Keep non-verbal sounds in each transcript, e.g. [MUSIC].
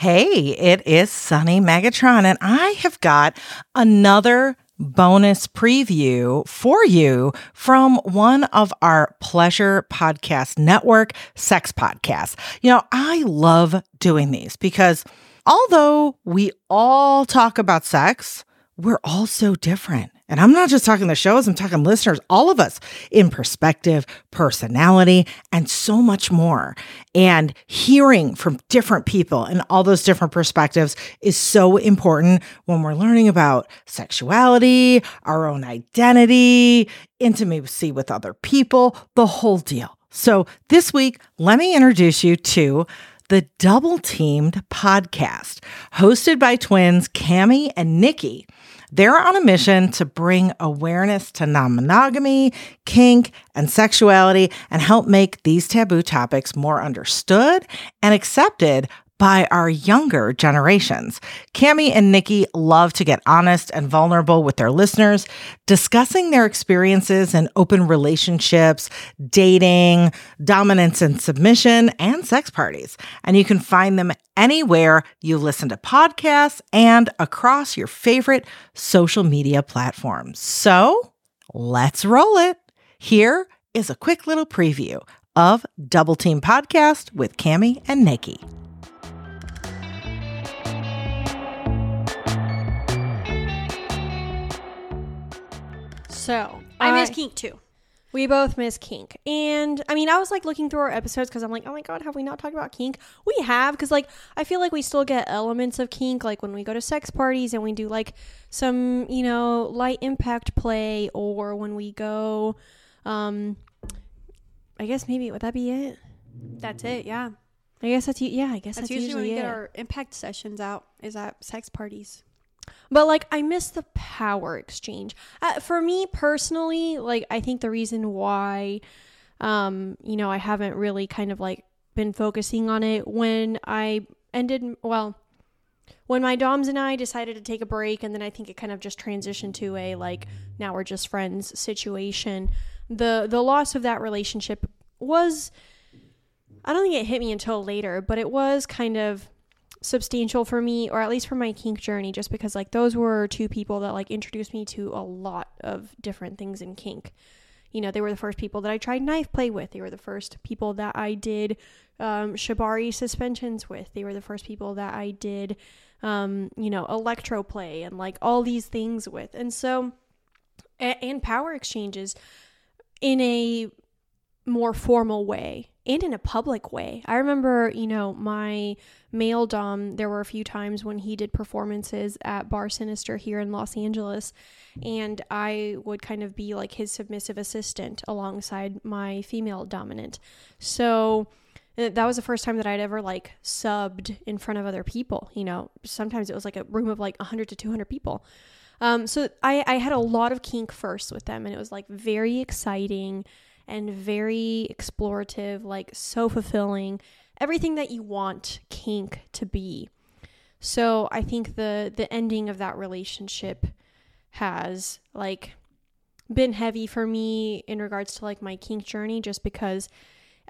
Hey, it is Sunny Megatron, and I have got another bonus preview for you from one of our pleasure podcast network, Sex Podcasts. You know, I love doing these because although we all talk about sex, we're all so different. And I'm not just talking the shows, I'm talking listeners, all of us in perspective, personality, and so much more. And hearing from different people and all those different perspectives is so important when we're learning about sexuality, our own identity, intimacy with other people, the whole deal. So this week, let me introduce you to the Double Teamed podcast, hosted by twins Cami and Niki. They're on a mission to bring awareness to non monogamy, kink, and sexuality and help make these taboo topics more understood and accepted by our younger generations. Cami and Niki love to get honest and vulnerable with their listeners, discussing their experiences in open relationships, dating, dominance and submission, and sex parties. And you can find them anywhere you listen to podcasts and across your favorite social media platforms. So let's roll it. Here is a quick little preview of Double Team Podcast with Cami and Niki. So I miss kink too. We both miss kink. And I mean, I was like looking through our episodes because I'm like, oh my God, have we not talked about kink? We have, because like I feel like we still get elements of kink, like when we go to sex parties and we do like some, you know, light impact play, or when we go, um, I guess maybe would that be it? That's it. Yeah. I guess that's yeah. I guess That's, that's, usually, when we it. get our impact sessions out. Is at sex parties. But like I miss the power exchange. Uh, for me personally, like I think the reason why um you know, I haven't really kind of like been focusing on it when I ended well, when my doms and I decided to take a break and then I think it kind of just transitioned to a like now we're just friends situation. The the loss of that relationship was I don't think it hit me until later, but it was kind of substantial for me or at least for my kink journey just because like those were two people that like introduced me to a lot of different things in kink. You know they were the first people that i tried knife play with. They were the first people that i did um, shibari suspensions with. They were the first people that i did um, you know electro play and like all these things with. And so and power exchanges in a more formal way and in a public way. I remember, you know, my male dom, there were a few times when he did performances at Bar Sinister here in Los Angeles, and I would kind of be like his submissive assistant alongside my female dominant. So uh, that was the first time that I'd ever like subbed in front of other people, you know. Sometimes it was like a room of like 100 to 200 people. Um, so I, I had a lot of kink first with them, and it was like very exciting and very explorative, like so fulfilling, everything that you want kink to be. So I think the the ending of that relationship has like been heavy for me in regards to like my kink journey just because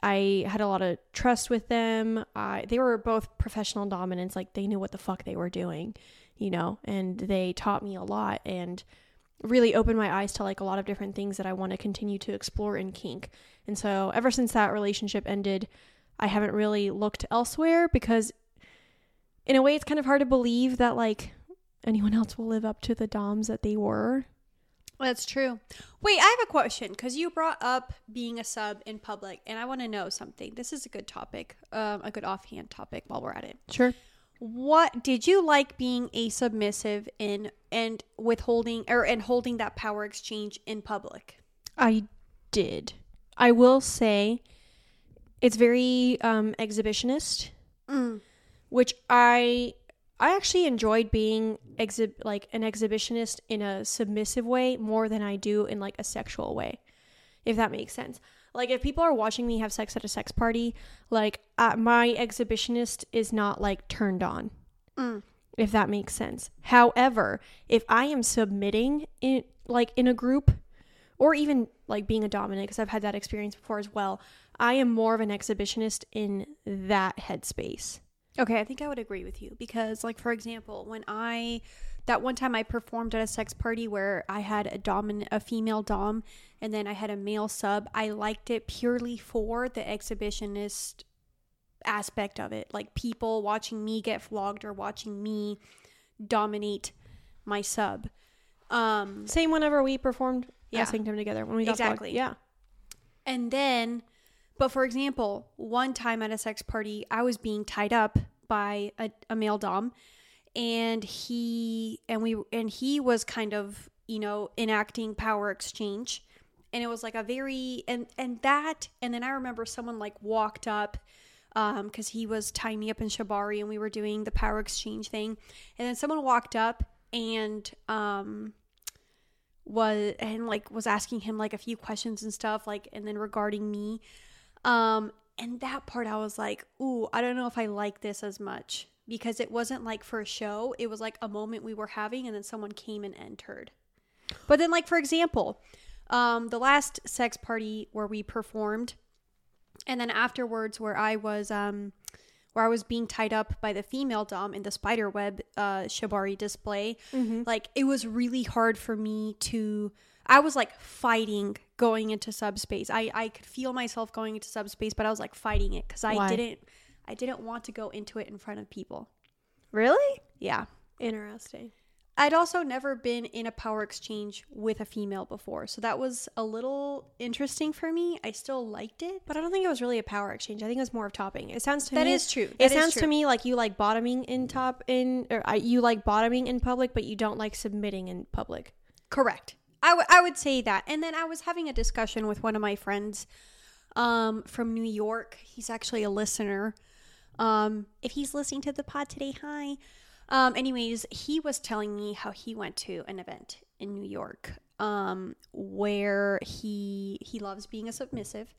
I had a lot of trust with them. They were both professional dominants, like they knew what the fuck they were doing, you know, and they taught me a lot and really opened my eyes to like a lot of different things that I want to continue to explore in kink. And so ever since that relationship ended, I haven't really looked elsewhere because in a way it's kind of hard to believe that like anyone else will live up to the doms that they were. That's true. Wait, I have a question because you brought up being a sub in public, and I want to know something. This is a good topic, um, a good offhand topic while we're at it. Sure. What did you like being a submissive in and withholding or and holding that power exchange in public? I did. I will say it's very um, exhibitionist, Mm. which I I actually enjoyed being exhib like an exhibitionist in a submissive way more than I do in like a sexual way, if that makes sense. Like if people are watching me have sex at a sex party, like uh, my exhibitionist is not like turned on. Mm. If that makes sense. However, if I am submitting in like in a group or even like being a dominant because I've had that experience before as well, I am more of an exhibitionist in that headspace. Okay, I think I would agree with you because, like, for example, when I that one time I performed at a sex party where I had a dominant, a female dom, and then I had a male sub. I liked it purely for the exhibitionist aspect of it, like people watching me get flogged or watching me dominate my sub. Um, Same whenever we performed Yeah. yeah. Sanctum together when we got flogged. Exactly. Yeah. And then, but for example, one time at a sex party, I was being tied up by a, a male dom, and he and we and he was kind of you know enacting power exchange, and it was like a very and and that and then I remember someone like walked up. Um, because he was tying me up in shibari and we were doing the power exchange thing, and then someone walked up and um, was and like was asking him like a few questions and stuff like and then regarding me. Um and that part i was like ooh i don't know if i like this as much because it wasn't like for a show it was like a moment we were having and then someone came and entered. But then like for example um the last sex party where we performed and then afterwards where i was um where i was being tied up by the female dom in the spider web uh shibari display like it was really hard for me to i was like fighting going into subspace. I i could feel myself going into subspace but i was like fighting it because i Why? didn't i didn't want to go into it in front of people Really? yeah Interesting. I'd also never been in a power exchange with a female before, so that was a little interesting for me. I still liked it. But I don't think it was really a power exchange. I think it was more of topping. It sounds to That me is true. It That is sounds true. to me like you like bottoming in top in or uh, you like bottoming in public, but you don't like submitting in public. Correct. I, w- I would say that. And then I was having a discussion with one of my friends um, from New York. He's actually a listener. Um, if he's listening to the pod today, hi. Um, anyways, he was telling me how he went to an event in New York um, where he he loves being a submissive,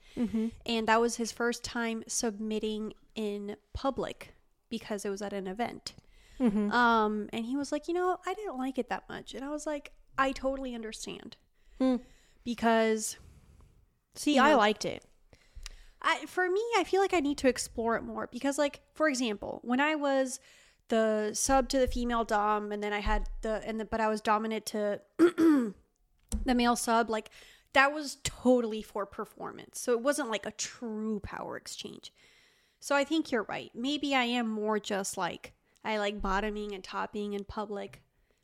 and that was his first time submitting in public because it was at an event. Um, and he was like, you know, I didn't like it that much, and I was like, I totally understand Hmm. because See, You I know. liked it. I, for me, I feel like I need to explore it more because, like, for example, when I was the sub to the female dom, and then I had the and the, but I was dominant to [CLEARS THROAT] the male sub, like that was totally for performance. So it wasn't like a true power exchange. So I think you're right. Maybe I am more just like I like bottoming and topping in public,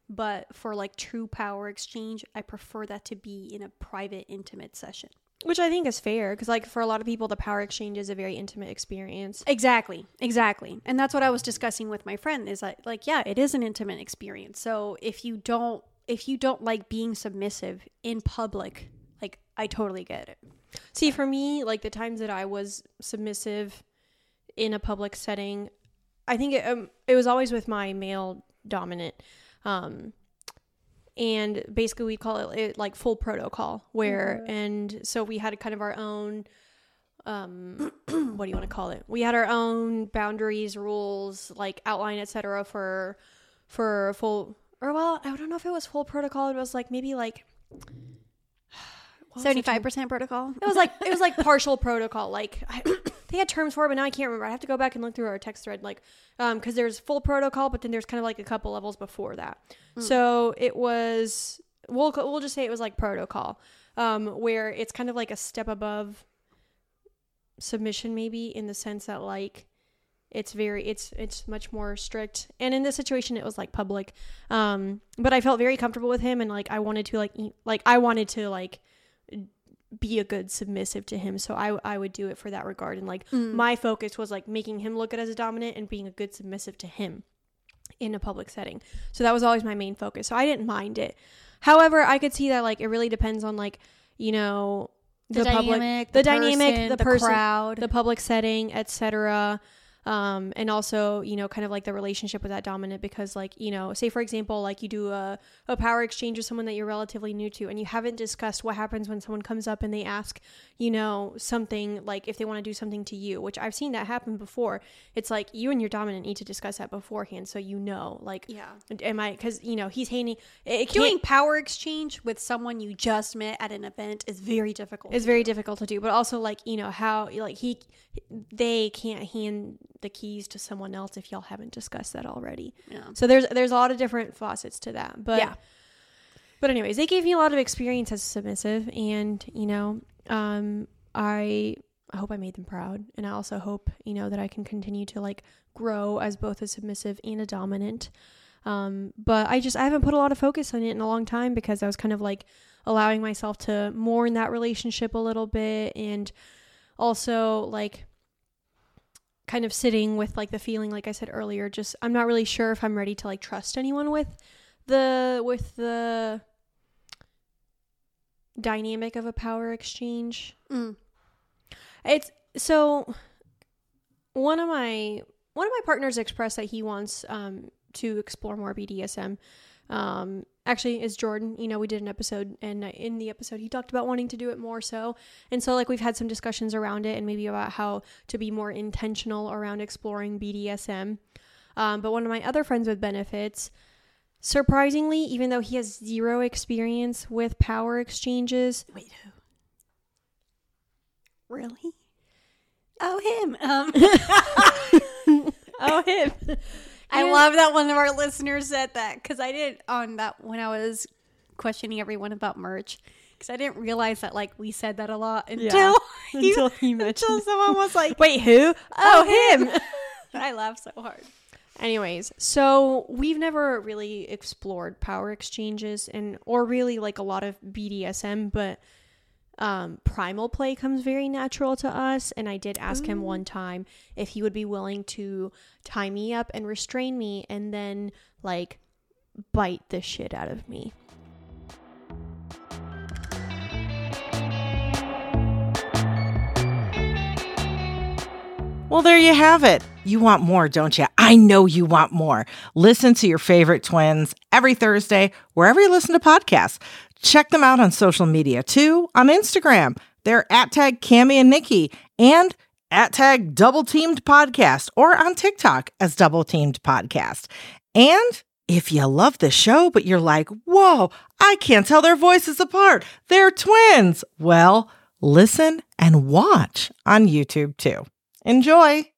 but for like true power exchange, I prefer that to be in a private, intimate session. Which I think is fair because, like, for a lot of people, the power exchange is a very intimate experience. Exactly, exactly. And that's what I was discussing with my friend is that, like yeah, it is an intimate experience. So if you don't if you don't like being submissive in public, like I totally get it. See, for me, like the times that I was submissive in a public setting, I think it, um, it was always with my male dominant. Um, and basically, we call it, it like full protocol, where, and so we had kind of our own, um, [CLEARS THROAT] what do you want to call it? We had our own boundaries, rules, like outline, etc. for, for full, or well, I don't know if it was full protocol. It was like maybe like, [SIGHS] what was the Seventy term? five percent protocol. It was like it was like [LAUGHS] partial protocol. Like I, they had terms for it, but now I can't remember. I have to go back and look through our text thread, like um, because there's full protocol, but then there's kind of like a couple levels before that. So it was we'll we'll just say it was like protocol, um, where it's kind of like a step above submission, maybe in the sense that like it's very it's it's much more strict and in this situation it was like public um but i felt very comfortable with him and like i wanted to like like i wanted to like be a good submissive to him. So i i would do it for that regard. And like mm. my focus was like making him look good as a dominant and being a good submissive to him in a public setting. So that was always my main focus. So i didn't mind it. However i could see that like it really depends on like you know The, dynamic, the, dynamic person, the, the person crowd. the public setting etc um, and also you know kind of like the relationship with that dominant because like you know say for example like you do a, a power exchange with someone that you're relatively new to and you haven't discussed what happens when someone comes up and they ask you know something like if they want to do something to you which i've seen that happen before it's like you and your dominant need to discuss that beforehand so you know like yeah. am i because you know he's handing Doing power exchange with someone you just met at an event is very difficult. it's very difficult to do but also like you know how like he they can't hand the keys to someone else if y'all haven't discussed that already. Yeah. So there's there's a lot of different facets to that. But Yeah. but anyways, they gave me a lot of experience as a submissive and, you know, um I I hope I made them proud and I also hope, you know, that I can continue to like grow as both a submissive and a dominant. Um but I just I haven't put a lot of focus on it in a long time because I was kind of like allowing myself to mourn that relationship a little bit and also like kind of sitting with like the feeling like I said earlier just I'm not really sure if I'm ready to like trust anyone with the with the dynamic of a power exchange. Mm. It's so one of my one of my partners expressed that he wants um to explore more BDSM. Um actually is Jordan. You know, we did an episode and in the episode he talked about wanting to do it more so. And so like we've had some discussions around it and maybe about how to be more intentional around exploring BDSM. Um, but one of my other friends with benefits surprisingly even though he has zero experience with power exchanges Wait, who? Really? Oh, him. Um, [LAUGHS] [LAUGHS] oh him I And- love that one of our listeners said that because I did on that when I was questioning everyone about merch because I didn't realize that like we said that a lot [LAUGHS] until you- until he mentioned until someone was like, wait who "Oh, oh him!" [LAUGHS] [LAUGHS] I laughed so hard. Anyways, so we've never really explored power exchanges and or really like a lot of BDSM, but um, primal play comes very natural to us. And I did ask him one time if he would be willing to tie me up and restrain me and then like bite the shit out of me. Well, there you have it. You want more, don't you? I know you want more. Listen to your favorite twins every Thursday, wherever you listen to podcasts. Check them out on social media too. On Instagram, they're at tag Cami and Niki and at tag Double Teamed Podcast or on TikTok as Double Teamed Podcast. And if you love the show, but you're like, whoa, I can't tell their voices apart. They're twins. Well, listen and watch on YouTube too. Enjoy.